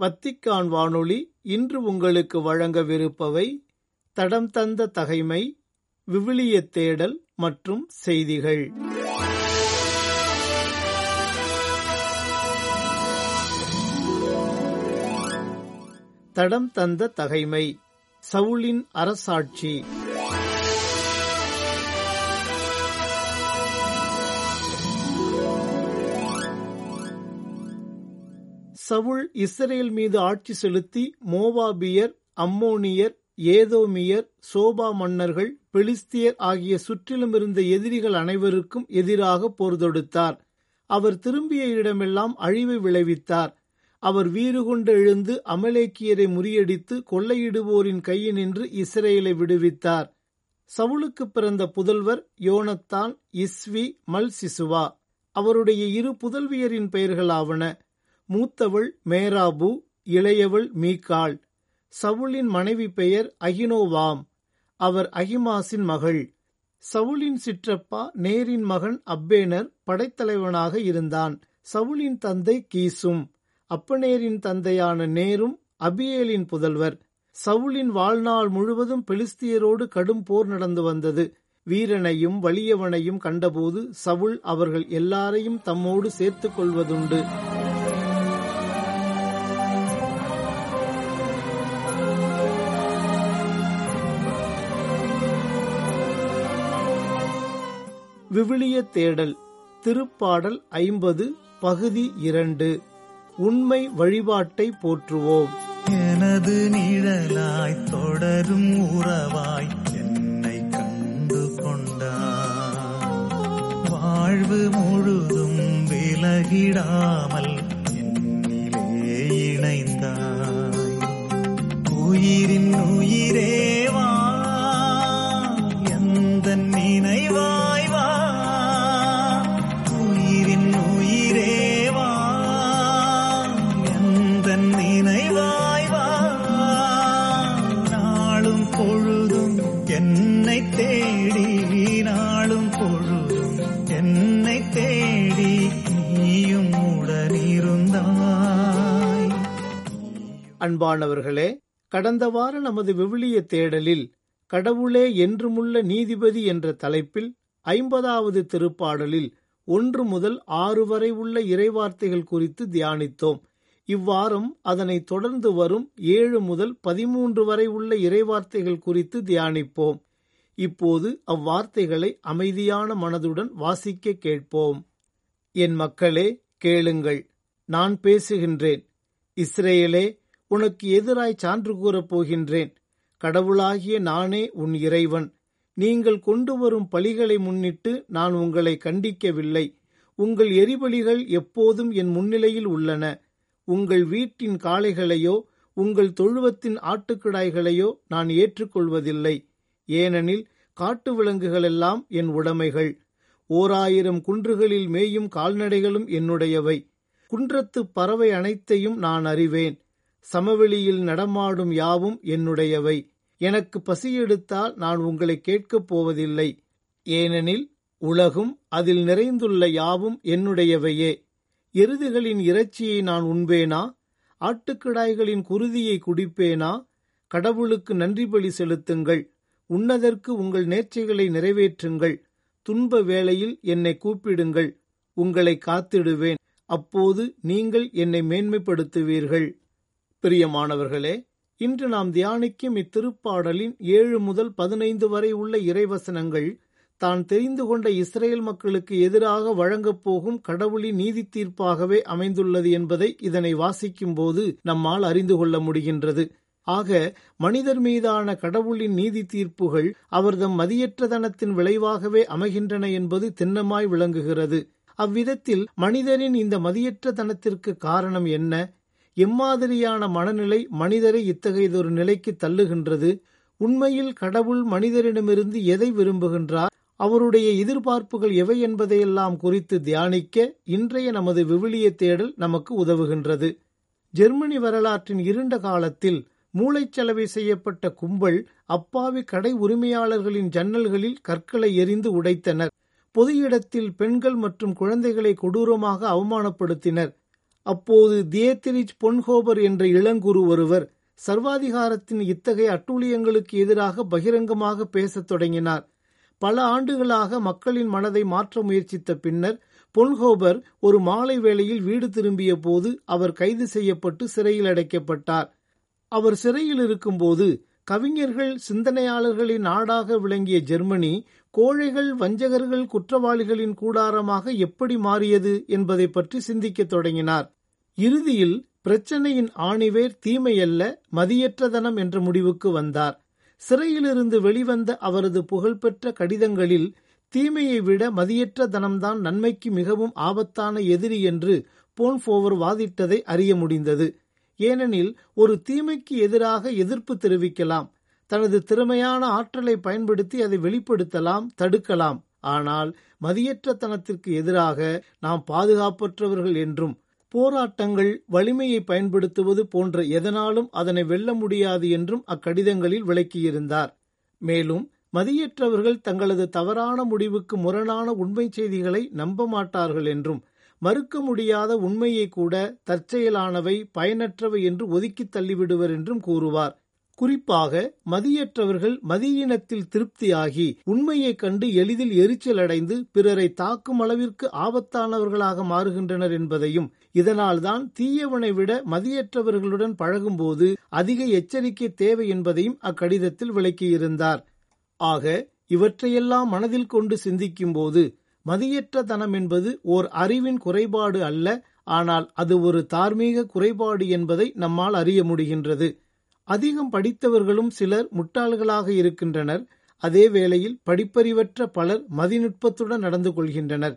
Vatican வானொலி இன்று உங்களுக்கு வழங்கவிருப்பவை தடம் தந்த தகைமை விவிலிய தேடல் மற்றும் செய்திகள். தடம் தந்த தகைமை சவுலின் அரசாட்சி. சவுல் இஸ்ரேல் மீது ஆட்சி செலுத்தி மோவாபியர் அம்மோனியர் ஏதோமியர் சோபா மன்னர்கள் பெலிஸ்தியர் ஆகிய சுற்றிலும் இருந்த எதிரிகள் அனைவருக்கும் எதிராக போர் தொடுத்தார். அவர் திரும்பிய இடமெல்லாம் அழிவை விளைவித்தார். அவர் வீறு கொண்டு எழுந்து அமலேக்கியரை முறியடித்து கொள்ளையிடுவோரின் கையினின்று இஸ்ரேலை விடுவித்தார். சவுலுக்கு பிறந்த புதல்வர் யோனத்தான் இஸ்வி மல் சிசுவா அவருடைய இரு புதல்வியரின் பெயர்களாவன மூத்தவள் மேராபு இளையவள் மீகாள் சவுலின் மனைவி பெயர் அகினோவாம். அவர் அகிமாசின் மகள். சவுலின் சிற்றப்பா நேரின் மகன் அப்பேனர் படைத்தலைவனாக இருந்தான். சவுலின் தந்தை கீசும். அப்பனேரின் தந்தையான நேரும் அபியேலின் புதல்வர். சவுலின் வாழ்நாள் முழுவதும் பெலிஸ்தியரோடு கடும் போர் நடந்து வந்தது. வீரனையும் வலியவனையும் கண்டபோது சவுல் அவர்கள் எல்லாரையும் தம்மோடு சேர்த்துக் கொள்வதுண்டு. விவிலிய தேடல் திருப்பாடல் ஐம்பது பகுதி இரண்டு. உண்மை வழிபாட்டை போற்றுவோம். எனது நிழலாய் தொடரும் உறவாய் என்னை கண்டு கொண்டார் வாழ்வு முழுதும் விலகிடா. என்னை தேடி நீயும் உடனிருந்தாய். அன்பானவர்களே கடந்த வார நமது விவிலிய தேடலில் கடவுளே என்றுமுள்ள நீதிபதி என்ற தலைப்பில் ஐம்பதாவது திருப்பாடலில் ஒன்று முதல் ஆறு வரை உள்ள இறைவார்த்தைகள் குறித்து தியானித்தோம். இவ்வாரம் அதனை தொடர்ந்து வரும் ஏழு முதல் பதிமூன்று வரை உள்ள இறைவார்த்தைகள் குறித்து தியானிப்போம். இப்போது அவ்வார்த்தைகளை அமைதியான மனதுடன் வாசிக்க கேட்போம். என் மக்களே கேளுங்கள். நான் பேசுகின்றேன். இஸ்ரேலே உனக்கு எதிராய் சான்று கூறப் போகின்றேன். கடவுளாகிய நானே உன் இறைவன். நீங்கள் கொண்டு வரும் பலிகளை முன்னிட்டு நான் உங்களை கண்டிக்கவில்லை. உங்கள் எரிபலிகள் எப்போதும் என் முன்னிலையில் உள்ளன. உங்கள் வீட்டின் காளைகளையோ உங்கள் தொழுவத்தின் ஆட்டுக்கிடாய்களையோ நான் ஏற்றுக்கொள்வதில்லை. ஏனெனில் காட்டு விலங்குகளெல்லாம் என் உடைமைகள். ஓர் ஆயிரம் குன்றுகளில் மேயும் கால்நடைகளும் என்னுடையவை. குன்றத்து பறவை அனைத்தையும் நான் அறிவேன். சமவெளியில் நடமாடும் யாவும் என்னுடையவை. எனக்கு பசி எடுத்தால் நான் உங்களை கேட்கப் போவதில்லை. ஏனெனில் உலகும் அதில் நிறைந்துள்ள யாவும் என்னுடையவையே. எருதுகளின் இறைச்சியை நான் உண்பேனா? ஆட்டுக்கிடாய்களின் குருதியை குடிப்பேனா? கடவுளுக்கு நன்றி பலி செலுத்துங்கள். உன்னதற்கு உங்கள் நேர்ச்சைகளை நிறைவேற்றுங்கள். துன்ப வேளையில் என்னை கூப்பிடுங்கள். உங்களை காத்திடுவேன். அப்போது நீங்கள் என்னை மேன்மைப்படுத்துவீர்கள். பிரியமானவர்களே இன்று நாம் தியானிக்கும் இத்திருப்பாடலின் ஏழு முதல் பதினைந்து வரை உள்ள இறைவசனங்கள் தான் தெரிந்து கொண்ட இஸ்ரேல் மக்களுக்கு எதிராக வழங்கப் போகும் கடவுளின் நீதி தீர்ப்பாகவே அமைந்துள்ளது என்பதை இதனை வாசிக்கும்போது நம்மால் அறிந்து கொள்ள முடிகின்றது. ஆக மனிதர் மீதான கடவுளின் நீதி தீர்ப்புகள் அவர்தம் மதியற்றதனத்தின் விளைவாகவே அமைகின்றன என்பது திண்ணமாய் விளங்குகிறது. அவ்விதத்தில் மனிதரின் இந்த மதியற்றதனத்திற்கு காரணம் என்ன? எம்மாதிரியான மனநிலை மனிதரை இத்தகையதொரு நிலைக்கு தள்ளுகின்றது. உண்மையில் கடவுள் மனிதரிடமிருந்து எதை விரும்புகின்றார்? அவருடைய எதிர்பார்ப்புகள் எவை என்பதையெல்லாம் குறித்து தியானிக்க இன்றைய நமது விவிலிய தேடல் நமக்கு உதவுகின்றது. ஜெர்மனி வரலாற்றின் இருண்ட காலத்தில் மூளைச்சலவை செய்யப்பட்ட கும்பல் அப்பாவி கடை உரிமையாளர்களின் ஜன்னல்களில் கற்களை எரிந்து உடைத்தனர். பொது இடத்தில் பெண்கள் மற்றும் குழந்தைகளை கொடூரமாக அவமானப்படுத்தினர். அப்போது தியேத்திரிச் பொன்ஹோபர் என்ற இளங்குரு ஒருவர் சர்வாதிகாரத்தின் இத்தகைய அட்டூழியங்களுக்கு எதிராக பகிரங்கமாக பேசத் தொடங்கினார். பல ஆண்டுகளாக மக்களின் மனதை மாற்ற முயற்சித்த பின்னர் பொன்ஹோபர் ஒரு மாலை வேளையில் வீடு திரும்பிய போது அவர் கைது செய்யப்பட்டு சிறையில் அடைக்கப்பட்டார். அவர் சிறையில் இருக்கும்போது கவிஞர்கள் சிந்தனையாளர்களின் நாடாக விளங்கிய ஜெர்மனி கோழைகள் வஞ்சகர்கள் குற்றவாளிகளின் கூடாரமாக எப்படி மாறியது என்பதை பற்றி சிந்திக்கத் தொடங்கினார். இறுதியில் பிரச்சனையின் ஆணிவேர் தீமையல்ல மதியற்றதனம் என்ற முடிவுக்கு வந்தார். சிறையிலிருந்து வெளிவந்த அவரது புகழ்பெற்ற கடிதங்களில் தீமையை விட மதியற்ற தனம்தான் நன்மைக்கு மிகவும் ஆபத்தான எதிரி என்று போன்ஃபோவர் வாதிட்டதை அறிய முடிந்தது. ஏனெனில் ஒரு தீமைக்கு எதிராக எதிர்ப்பு தெரிவிக்கலாம். தனது திறமையான ஆற்றலை பயன்படுத்தி அதை வெளிப்படுத்தலாம் தடுக்கலாம். ஆனால் மதியற்றத்தனத்திற்கு எதிராக நாம் பாதுகாப்பற்றவர்கள் என்றும் போராட்டங்கள் வலிமையை பயன்படுத்துவது போன்ற எதனாலும் அதனை வெல்ல முடியாது என்றும் அக்கடிதங்களில் விளக்கியிருந்தார். மேலும் மதியற்றவர்கள் தங்களது தவறான முடிவுக்கு முரணான உண்மை செய்திகளை நம்ப மாட்டார்கள் என்றும் மறுக்க முடியாத உண்மையை கூட தற்செயலானவை பயனற்றவை என்று ஒதுக்கித் தள்ளிவிடுவர் என்றும் கூறுவார். குறிப்பாக மதியற்றவர்கள் மதியினத்தில் திருப்தியாகி உண்மையைக் கண்டு எளிதில் எரிச்சல் அடைந்து பிறரை தாக்கும் அளவிற்கு ஆபத்தானவர்களாக மாறுகின்றனர் என்பதையும் இதனால்தான் தீயவனை விட மதியற்றவர்களுடன் பழகும்போது அதிக எச்சரிக்கை தேவை என்பதையும் அக்கடிதத்தில் விளக்கியிருந்தார். ஆக இவற்றையெல்லாம் மனதில் கொண்டு சிந்திக்கும்போது மதியற்ற தனம் என்பது ஓர் அறிவின் குறைபாடு அல்ல ஆனால் அது ஒரு தார்மீக குறைபாடு என்பதை நம்மால் அறிய முடிகின்றது. அதிகம் படித்தவர்களும் சிலர் முட்டாள்களாக இருக்கின்றனர். அதே வேளையில் படிப்பறிவற்ற பலர் மதிநுட்பத்துடன் நடந்து கொள்கின்றனர்.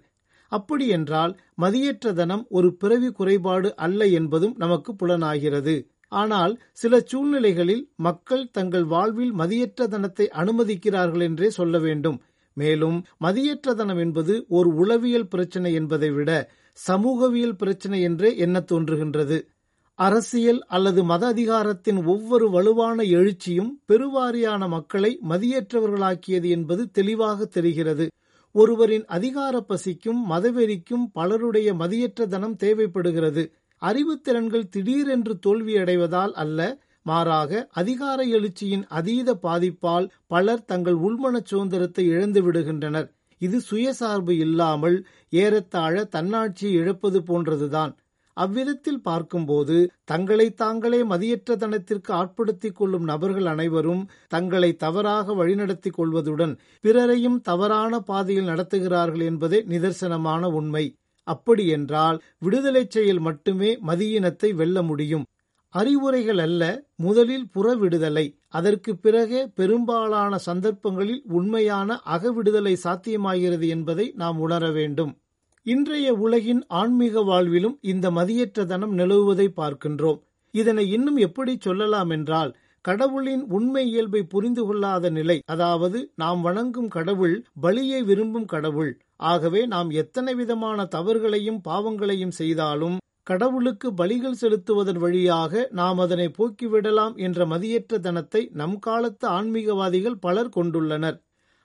அப்படியென்றால் மதியற்ற தனம் ஒரு பிறவி குறைபாடு அல்ல என்பதும் நமக்கு புலனாகிறது. ஆனால் சில சூழ்நிலைகளில் மக்கள் தங்கள் வாழ்வில் மதியற்ற தனத்தை அனுமதிக்கிறார்கள் என்றே சொல்ல வேண்டும். மேலும் மதியற்ற தனம் என்பது ஒரு உளவியல் பிரச்சனை என்பதை விட சமூகவியல் பிரச்சனை என்றே என்ன தோன்றுகின்றது? அரசியல் அல்லது மத அதிகாரத்தின் ஒவ்வொரு வலுவான எழுச்சியும் பெருவாரியான மக்களை மதியற்றவர்களாக்கியது என்பது தெளிவாக தெரிகிறது. ஒருவரின் அதிகார பசிக்கும் மதவெறிக்கும் பலருடைய மதியற்ற தனம் தேவைப்படுகிறது. அறிவுத்திறன்கள் திடீரென்று தோல்வியடைவதால் அல்ல மாறாக அதிகார எழுச்சியின் அதீத பாதிப்பால் பலர் தங்கள் உள்மனச் சுதந்திரத்தை இழந்து விடுகின்றனர். இது சுயசார்பு இல்லாமல் ஏறத்தாழ தன்னாட்சியை இழப்பது போன்றதுதான். அவ்விதத்தில் பார்க்கும்போது தங்களை தாங்களே மதியற்ற தனத்திற்கு ஆட்படுத்திக் கொள்ளும் நபர்கள் அனைவரும் தங்களை தவறாக வழிநடத்திக் கொள்வதுடன் பிறரையும் தவறான பாதையில் நடத்துகிறார்கள் என்பதே நிதர்சனமான உண்மை. அப்படியென்றால் விடுதலை செயல் மட்டுமே மதியினத்தை வெல்ல முடியும். அறிவுரைகள் அல்ல முதலில் புறவிடுதலை. அதற்கு பிறகே பெரும்பாலான சந்தர்ப்பங்களில் உண்மையான அகவிடுதலை சாத்தியமாகிறது என்பதை நாம் உணர வேண்டும். இன்றைய உலகின் ஆன்மீக வாழ்விலும் இந்த மதியற்ற தனம் நிலவுவதை பார்க்கின்றோம். இதனை இன்னும் எப்படி சொல்லலாம் என்றால் கடவுளின் உண்மை இயல்பை புரிந்து கொள்ளாத நிலை அதாவது நாம் வணங்கும் கடவுள் பலியை விரும்பும் கடவுள். ஆகவே நாம் எத்தனை விதமான தவறுகளையும் பாவங்களையும் செய்தாலும் கடவுளுக்கு பலிகள் செலுத்துவதன் வழியாக நாம் அதனை போக்கிவிடலாம் என்ற மதியற்ற தனத்தை நம் காலத்து ஆன்மீகவாதிகள் பலர் கொண்டுள்ளனர்.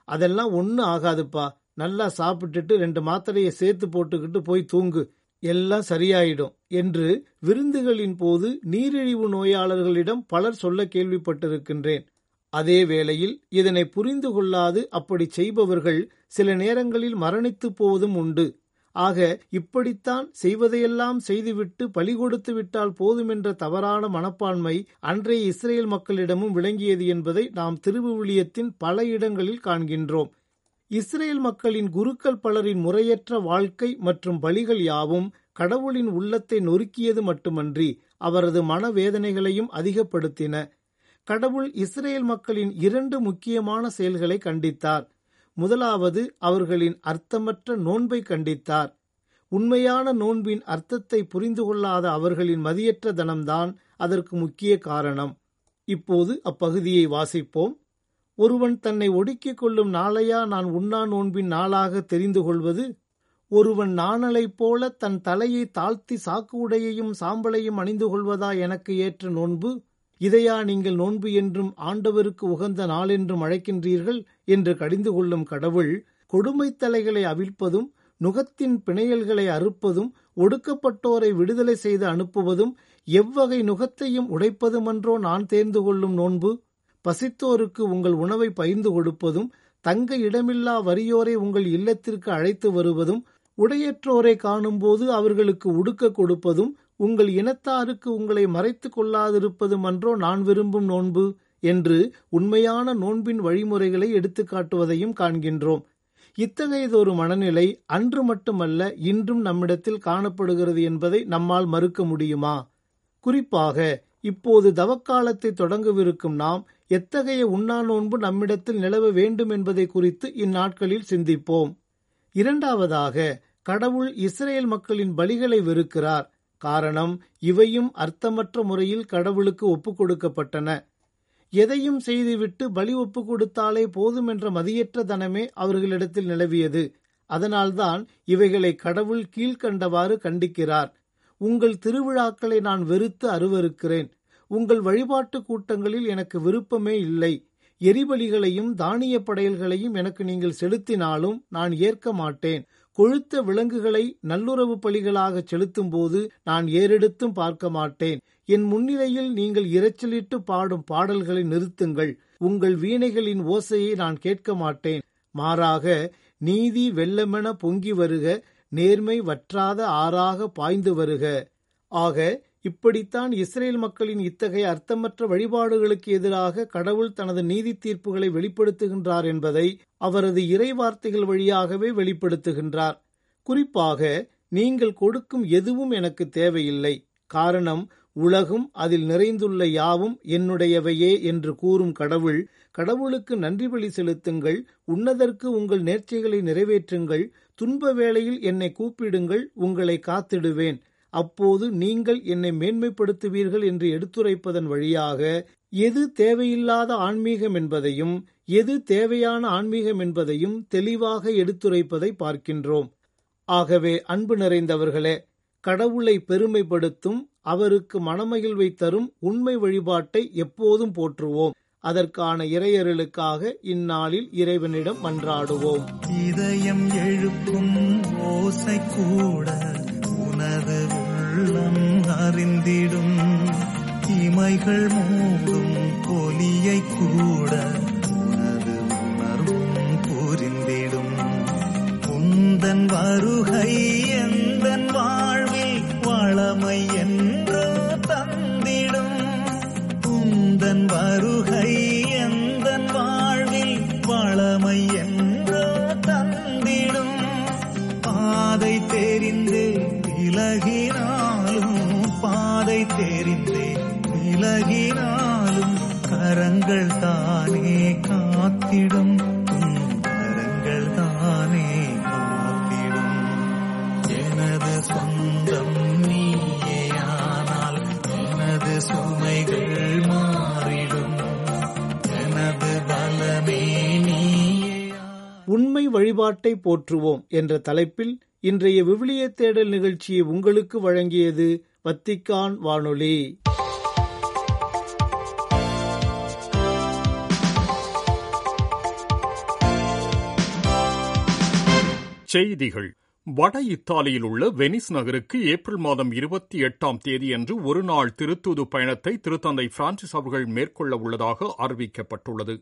அதெல்லாம் ஒண்ணு ஆகாதுப்பா. நல்லா சாப்பிட்டுட்டு ரெண்டு மாத்திரையை சேர்த்து போட்டுக்கிட்டு போய் தூங்கு. எல்லாம் சரியாயிடும் என்று விருந்துகளின் போது நீரிழிவு நோயாளர்களிடம் பலர் சொல்ல கேள்விப்பட்டிருக்கின்றேன். அதே வேளையில் இதனை புரிந்து கொள்ளாது அப்படி செய்பவர்கள் சில நேரங்களில் மரணித்து போவதும் உண்டு. ஆக இப்படித்தான் செய்வதையெல்லாம் செய்துவிட்டு பலி கொடுத்து விட்டால் போதுமென்ற தவறான மனப்பான்மை அன்றைய இஸ்ரேல் மக்களிடமும் விளங்கியது என்பதை நாம் திருவிவிலியத்தின் பல இடங்களில் காண்கின்றோம். இஸ்ரேல் மக்களின் குருக்கள் பலரின் முறையற்ற வாழ்க்கை மற்றும் பலிகள் யாவும் கடவுளின் உள்ளத்தை நொறுக்கியது மட்டுமன்றி அவரது மனவேதனைகளையும் அதிகப்படுத்தின. கடவுள் இஸ்ரேல் மக்களின் இரண்டு முக்கியமான செயல்களை கண்டித்தார். முதலாவது அவர்களின் அர்த்தமற்ற நோன்பை கண்டித்தார். உண்மையான நோன்பின் அர்த்தத்தை புரிந்து கொள்ளாத அவர்களின் மதியற்ற தனம்தான் அதற்கு முக்கிய காரணம். இப்போது அப்பகுதியை வாசிப்போம். ஒருவன் தன்னை ஒடுக்கிக் கொள்ளும் நாளையா நான் உண்ணா நோன்பின் நாளாக தெரிந்து கொள்வது? ஒருவன் நாணலைப் போல தன் தலையை தாழ்த்தி சாக்கு உடையையும் சாம்பலையும் அணிந்து கொள்வதா எனக்கு ஏற்ற நோன்பு? இதையா நீங்கள் நோன்பு என்றும் ஆண்டவருக்கு உகந்த நாள் என்றும் அழைக்கின்றீர்கள் என்று கடிந்து கொள்ளும் கடவுள் கொடுமைத் தலைகளை அவிழ்ப்பதும் நுகத்தின் பிணையல்களை அறுப்பதும் ஒடுக்கப்பட்டோரை விடுதலை செய்து அனுப்புவதும் எவ்வகை நுகத்தையும் உடைப்பதுமன்றோ நான் தேர்ந்து கொள்ளும் நோன்பு? பசித்தோருக்கு உங்கள் உணவை பகிர்ந்து கொடுப்பதும் தங்க இடமில்லா வறியோரை உங்கள் இல்லத்திற்கு அழைத்து வருவதும் உடையற்றோரை காணும்போது அவர்களுக்கு உடுக்க கொடுப்பதும் உங்கள் இனத்தாருக்கு உங்களை மறைத்துக் கொள்ளாதிருப்பது மன்றோ நான் விரும்பும் நோன்பு என்று உண்மையான நோன்பின் வழிமுறைகளை எடுத்துக்காட்டுவதையும் காண்கின்றோம். இத்தகையதொரு மனநிலை அன்று மட்டுமல்ல இன்றும் நம்மிடத்தில் காணப்படுகிறது என்பதை நம்மால் மறுக்க முடியுமா? குறிப்பாக இப்போது தவக்காலத்தை தொடங்கவிருக்கும் நாம் எத்தகைய உண்ணா நோன்பு நம்மிடத்தில் நிலவ வேண்டும் என்பதை குறித்து இந்நாட்களில் சிந்திப்போம். இரண்டாவதாக கடவுள் இஸ்ரேல் மக்களின் பலிகளை வெறுக்கிறார். காரணம் இவையும் அர்த்தமற்ற முறையில் கடவுளுக்கு ஒப்புக் கொடுக்கப்பட்டன எதையும் செய்துவிட்டு பலி ஒப்பு கொடுத்தாலே போதும் என்ற மதியற்ற தனமே அவர்களிடத்தில் நிலவியது. அதனால்தான் இவைகளை கடவுள் கீழ்கண்டவாறு கண்டிக்கிறார். உங்கள் திருவிழாக்களை நான் வெறுத்து அருவருக்கிறேன் உங்கள் வழிபாட்டு கூட்டங்களில் எனக்கு விருப்பமே இல்லை. எரிபலிகளையும் தானிய படையல்களையும் எனக்கு நீங்கள் செலுத்தினாலும் நான் ஏற்க மாட்டேன். கொழுத்த விலங்குகளை நல்லுறவு பலிகளாக செலுத்தும் போது நான் ஏறெடுத்தும் பார்க்க மாட்டேன். என் முன்னிலையில் நீங்கள் இரைச்சலிட்டு பாடும் பாடல்களை நிறுத்துங்கள். உங்கள் வீணைகளின் ஓசையை நான் கேட்க மாட்டேன். மாறாக நீதி வெள்ளமென பொங்கி வருக நேர்மை வற்றாத ஆறாக பாய்ந்து வருக. ஆக இப்படித்தான் இஸ்ரேல் மக்களின் இத்தகைய அர்த்தமற்ற வழிபாடுகளுக்கு எதிராக கடவுள் தனது நீதி தீர்ப்புகளை வெளிப்படுத்துகின்றார் என்பதை அவரது இறைவார்த்தைகள் வழியாகவே வெளிப்படுத்துகின்றார். குறிப்பாக நீங்கள் கொடுக்கும் எதுவும் எனக்கு தேவையில்லை. காரணம் உலகும் அதில் நிறைந்துள்ள யாவும் என்னுடையவையே என்று கூறும் கடவுள் கடவுளுக்கு நன்றி பலி செலுத்துங்கள் உன்னதற்கு உங்கள் நேர்ச்சைகளை நிறைவேற்றுங்கள் துன்ப வேளையில் என்னை கூப்பிடுங்கள் உங்களை காத்திடுவேன். அப்போது நீங்கள் என்னை மேன்மைப்படுத்துவீர்கள் என்று எடுத்துரைப்பதன் வழியாக எது தேவையில்லாத ஆன்மீகம் என்பதையும் எது தேவையான ஆன்மீகம் என்பதையும் தெளிவாக எடுத்துரைப்பதை பார்க்கின்றோம். ஆகவே அன்பு நிறைந்தவர்களே கடவுளை பெருமைப்படுத்தும் அவருக்கு மனமகிழ்வை தரும் உண்மை வழிபாட்டை எப்போதும் போற்றுவோம். அதற்கான இறையருளுக்காக இந்நாளில் இறைவனிடம் மன்றாடுவோம். இதயம் எழுப்பும் ஓசை கூட அறிந்திடும். தீமைகள் மூடும் ஒலியை கூட உனது உணர்வும் புரிந்திடும். குந்தன் வரும் சுமைகள் மாறிடும். எனது பலமே உண்மை வழிபாட்டை போற்றுவோம் என்ற தலைப்பில் இன்றைய விவிலிய தேடல் நிகழ்ச்சியை உங்களுக்கு வழங்கியது வத்திக்கான் வானொலி. செய்திகள். வட இத்தாலியில் உள்ள வெனிஸ் நகருக்கு ஏப்ரல் மாதம் இருபத்தி எட்டாம் தேதியன்று ஒருநாள் திருத்தூது பயணத்தை திருத்தந்தை பிரான்சிஸ் அவர்கள் மேற்கொள்ள உள்ளதாக அறிவிக்கப்பட்டுள்ளது.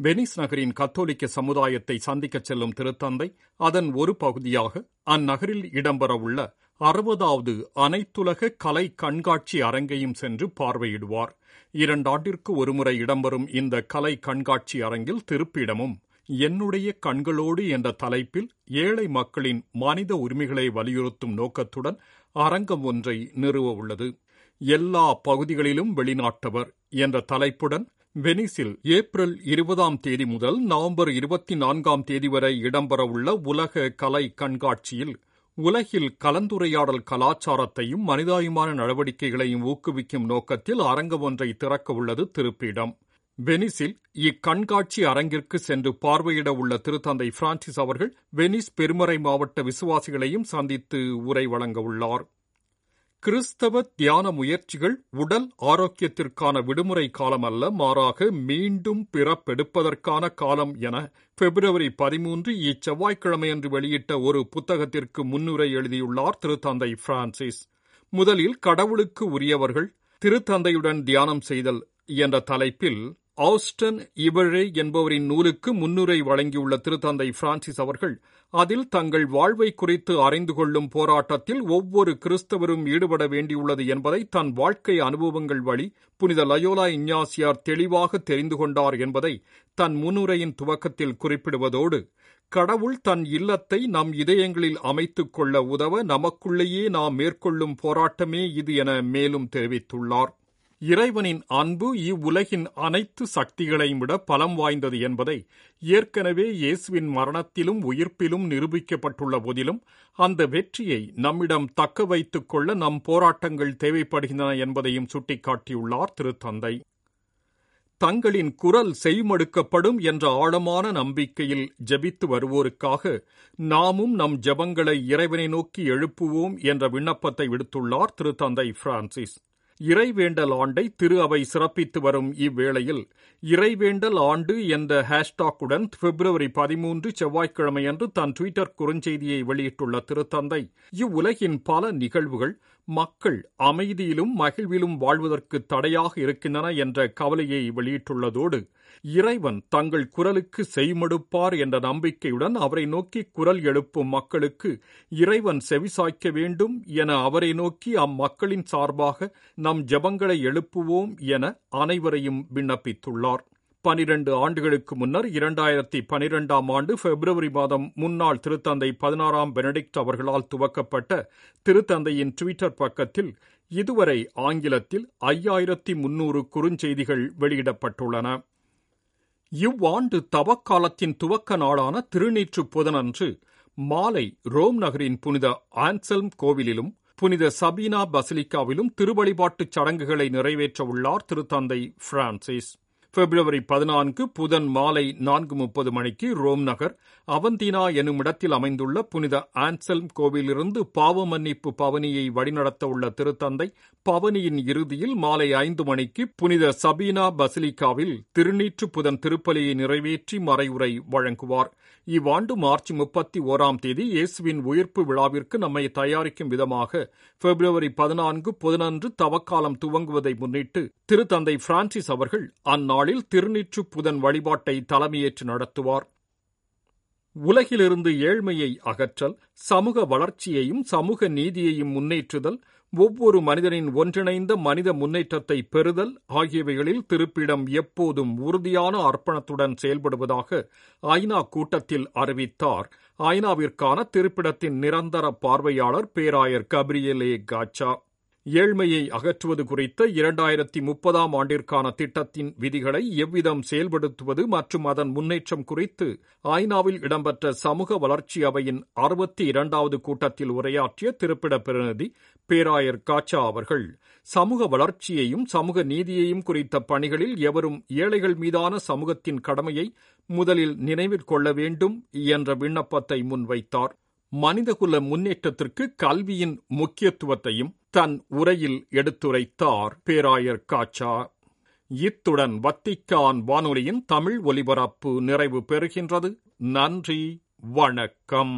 வெனிஸ் நகரின் கத்தோலிக்க சமுதாயத்தை சந்திக்கச் செல்லும் திருத்தந்தை அதன் ஒரு பகுதியாக அந்நகரில் இடம்பெறவுள்ள அறுபதாவது அனைத்துலக கலை கண்காட்சி அரங்கையும் சென்று பார்வையிடுவார். இரண்டாண்டிற்கு ஒருமுறை இடம்பெறும் இந்த கலை கண்காட்சி அரங்கில் திருப்பிடமும் என்னுடைய கண்களோடு என்ற தலைப்பில் ஏழை மக்களின் மனித உரிமைகளை வலியுறுத்தும் நோக்கத்துடன் அரங்கம் ஒன்றை நிறுவ உள்ளது. எல்லா பகுதிகளிலும் வெளிநாட்டவர் என்ற தலைப்புடன் வெனிஸில் ஏப்ரல் இருபதாம் தேதி முதல் நவம்பர் இருபத்தி நான்காம் தேதி வரை இடம்பெறவுள்ள உலக கலை கண்காட்சியில் உலகில் கலந்துரையாடல் கலாச்சாரத்தையும் மனிதாயுமான நடவடிக்கைகளையும் ஊக்குவிக்கும் நோக்கத்தில் அரங்கம் ஒன்றை திறக்க உள்ளது திருப்பிடம். வெனிஸில் இக்கண்காட்சி அரங்கிற்கு சென்று பார்வையிட உள்ள திருத்தந்தை பிரான்சிஸ் அவர்கள் வெனிஸ் பெருமறை மாவட்ட விசுவாசிகளையும் சந்தித்து உரை வழங்க உள்ளார். கிறிஸ்தவ தியான முயற்சிகள் உடல் ஆரோக்கியத்திற்கான விடுமுறை காலம் அல்ல மாறாக மீண்டும் பிறப்பெடுப்பதற்கான காலம் என பிப்ரவரி பதிமூன்று இச்செவ்வாய்க்கிழமையன்று வெளியிட்ட ஒரு புத்தகத்திற்கு முன்னுரை எழுதியுள்ளார் திருத்தந்தை பிரான்சிஸ். முதலில் கடவுளுக்கு உரியவர்கள் திருத்தந்தையுடன் தியானம் செய்தல் என்ற தலைப்பில் ஆஸ்டன் இவழே என்பவரின் நூலுக்கு முன்னுரை வழங்கியுள்ள திருத்தந்தை பிரான்சிஸ் அவர்கள் அதில் தங்கள் வாழ்வை குறித்து அறிந்து கொள்ளும் போராட்டத்தில் ஒவ்வொரு கிறிஸ்தவரும் ஈடுபட வேண்டியுள்ளது என்பதை தன் வாழ்க்கை அனுபவங்கள் வழி புனித லயோலா இஞ்ஞாசியார் தெளிவாக தெரிந்து கொண்டார் என்பதை தன் முன்னுரையின் துவக்கத்தில் குறிப்பிடுவதோடு கடவுள் தன் இல்லத்தை நம் இதயங்களில் அமைத்துக் கொள்ள உதவ நமக்குள்ளேயே நாம் மேற்கொள்ளும் போராட்டமே இது என மேலும் தெரிவித்துள்ளார். இறைவனின் அன்பு இவ்வுலகின் அனைத்து சக்திகளையும் விட பலம் வாய்ந்தது என்பதை ஏற்கனவே இயேசுவின் மரணத்திலும் உயிர்ப்பிலும் நிரூபிக்கப்பட்டுள்ள போதிலும் அந்த வெற்றியை நம்மிடம் தக்க வைத்துக் கொள்ள நம் போராட்டங்கள் தேவைப்படுகின்றன என்பதையும் சுட்டிக்காட்டியுள்ளார் திருத்தந்தை. தங்களின் குரல் செய்மடுக்கப்படும் என்ற ஆழமான நம்பிக்கையில் ஜெபித்து வருவோருக்காக நாமும் நம் ஜெபங்களை இறைவனை நோக்கி எழுப்புவோம் என்ற விண்ணப்பத்தை விடுத்துள்ளார் திருத்தந்தை பிரான்சிஸ். இறைவேண்டல் ஆண்டை திரு அவை சிறப்பித்து வரும் இவ்வேளையில் இறைவேண்டல் ஆண்டு என்ற ஹேஷ்டாக்குடன் பிப்ரவரி பதிமூன்று செவ்வாய்க்கிழமையன்று தன் டுவிட்டர் குறுஞ்செய்தியை வெளியிட்டுள்ள திருத்தந்தை இவ்வுலகின் பல நிகழ்வுகள் மக்கள் அமைதியிலும் மகிழ்விலும் வாழ்வதற்கு தடையாக இருக்கின்றன என்ற கவலையை வெளியிட்டுள்ளதோடு இறைவன் தங்கள் குரலுக்கு செய்மடுப்பார் என்ற நம்பிக்கையுடன் அவரை நோக்கி குரல் எழுப்பும் மக்களுக்கு இறைவன் செவிசாய்க்க வேண்டும் என அவரை நோக்கி அம்மக்களின் சார்பாக நம் ஜெபங்களை எழுப்புவோம் என அனைவரையும் விண்ணப்பித்துள்ளார். பனிரண்டு ஆண்டுகளுக்கு முன்னர் இரண்டாயிரத்தி பனிரெண்டாம் ஆண்டு பிப்ரவரி மாதம் முன்னாள் திருத்தந்தை பதினாறாம் பெனடிக்ட் அவர்களால் துவக்கப்பட்ட திருத்தந்தையின் டுவிட்டர் பக்கத்தில் இதுவரை ஆங்கிலத்தில் ஐயாயிரத்தி முன்னூறு குறுஞ்செய்திகள் வெளியிடப்பட்டுள்ளன. இவ்வாண்டு தவக்காலத்தின் துவக்க நாளான திருநீற்று புதனன்று மாலை ரோம் நகரின் புனித ஆன்சல்ம் கோவிலிலும் புனித சபீனா பசிலிக்காவிலும் திருவழிபாட்டுச் சடங்குகளை நிறைவேற்றவுள்ளார் திருத்தந்தை பிரான்சிஸ். பிப்ரவரி பதினான்கு புதன் மாலை நான்கு முப்பது மணிக்கு ரோம் நகர் அவந்தினா எனும் இடத்தில் அமைந்துள்ள புனித ஆன்சல்ம் கோவிலிருந்து பாவ மன்னிப்பு பவனியை வழிநடத்த உள்ள திருத்தந்தை பவனியின் இறுதியில் மாலை ஐந்து மணிக்கு புனித சபீனா பசிலிக்காவில் திருநீற்று புதன் திருப்பலியை நிறைவேற்றி மறைவுரை வழங்குவார். இவ்வாண்டு மார்ச் முப்பத்தி ஓராம் தேதி இயேசுவின் உயிர்ப்பு விழாவிற்கு நம்மை தயாரிக்கும் விதமாக பிப்ரவரி பதினான்கு புதனன்று தவக்காலம் துவங்குவதை முன்னிட்டு திருத்தந்தை பிரான்சிஸ் அவர்கள் அந்நாளில் திருநீற்று புதன் வழிபாட்டை தலைமையேற்று நடத்துவார். உலகிலிருந்து ஏழ்மையை அகற்றல் சமூக வளர்ச்சியையும் சமூக நீதியையும் முன்னேற்றுதல் ஒவ்வொரு மனிதனின் ஒன்றிணைந்த மனித முன்னேற்றத்தை பெறுதல் ஆகியவைகளில் திருப்பிடம் எப்போதும் உறுதியான அர்ப்பணத்துடன் செயல்படுவதாக ஐநா கூட்டத்தில் அறிவித்தார். ஐநாவிற்கான திருப்பிடத்தின் நிரந்தர பார்வையாளர் பேராயர் கப்ரியலே காச்சா ஏழ்மையை அகற்றுவது குறித்த இரண்டாயிரத்தி முப்பதாம் ஆண்டிற்கான திட்டத்தின் விதிகளை எவ்விதம் செயல்படுத்துவது மற்றும் அதன் முன்னேற்றம் குறித்து ஐநாவில் இடம்பெற்ற சமூக வளர்ச்சி அவையின் அறுபத்தி இரண்டாவது கூட்டத்தில் உரையாற்றிய திருப்பிட பிரதிநிதி பேராயர் காச்சா அவர்கள் சமூக வளர்ச்சியையும் சமூக நீதியையும் குறித்த பணிகளில் எவரும் ஏழைகள் மீதான சமூகத்தின் கடமையை முதலில் நினைவில் கொள்ள வேண்டும் என்ற விண்ணப்பத்தை முன்வைத்தார். மனிதகுல முன்னேற்றத்திற்கு கல்வியின் முக்கியத்துவத்தையும் தன் உரையில் எடுத்துரைத்தார் பேராயர் காச்சா. இத்துடன் வத்திக்கான் வானொலியின் தமிழ் ஒலிபரப்பு நிறைவு பெறுகின்றது. நன்றி வணக்கம்.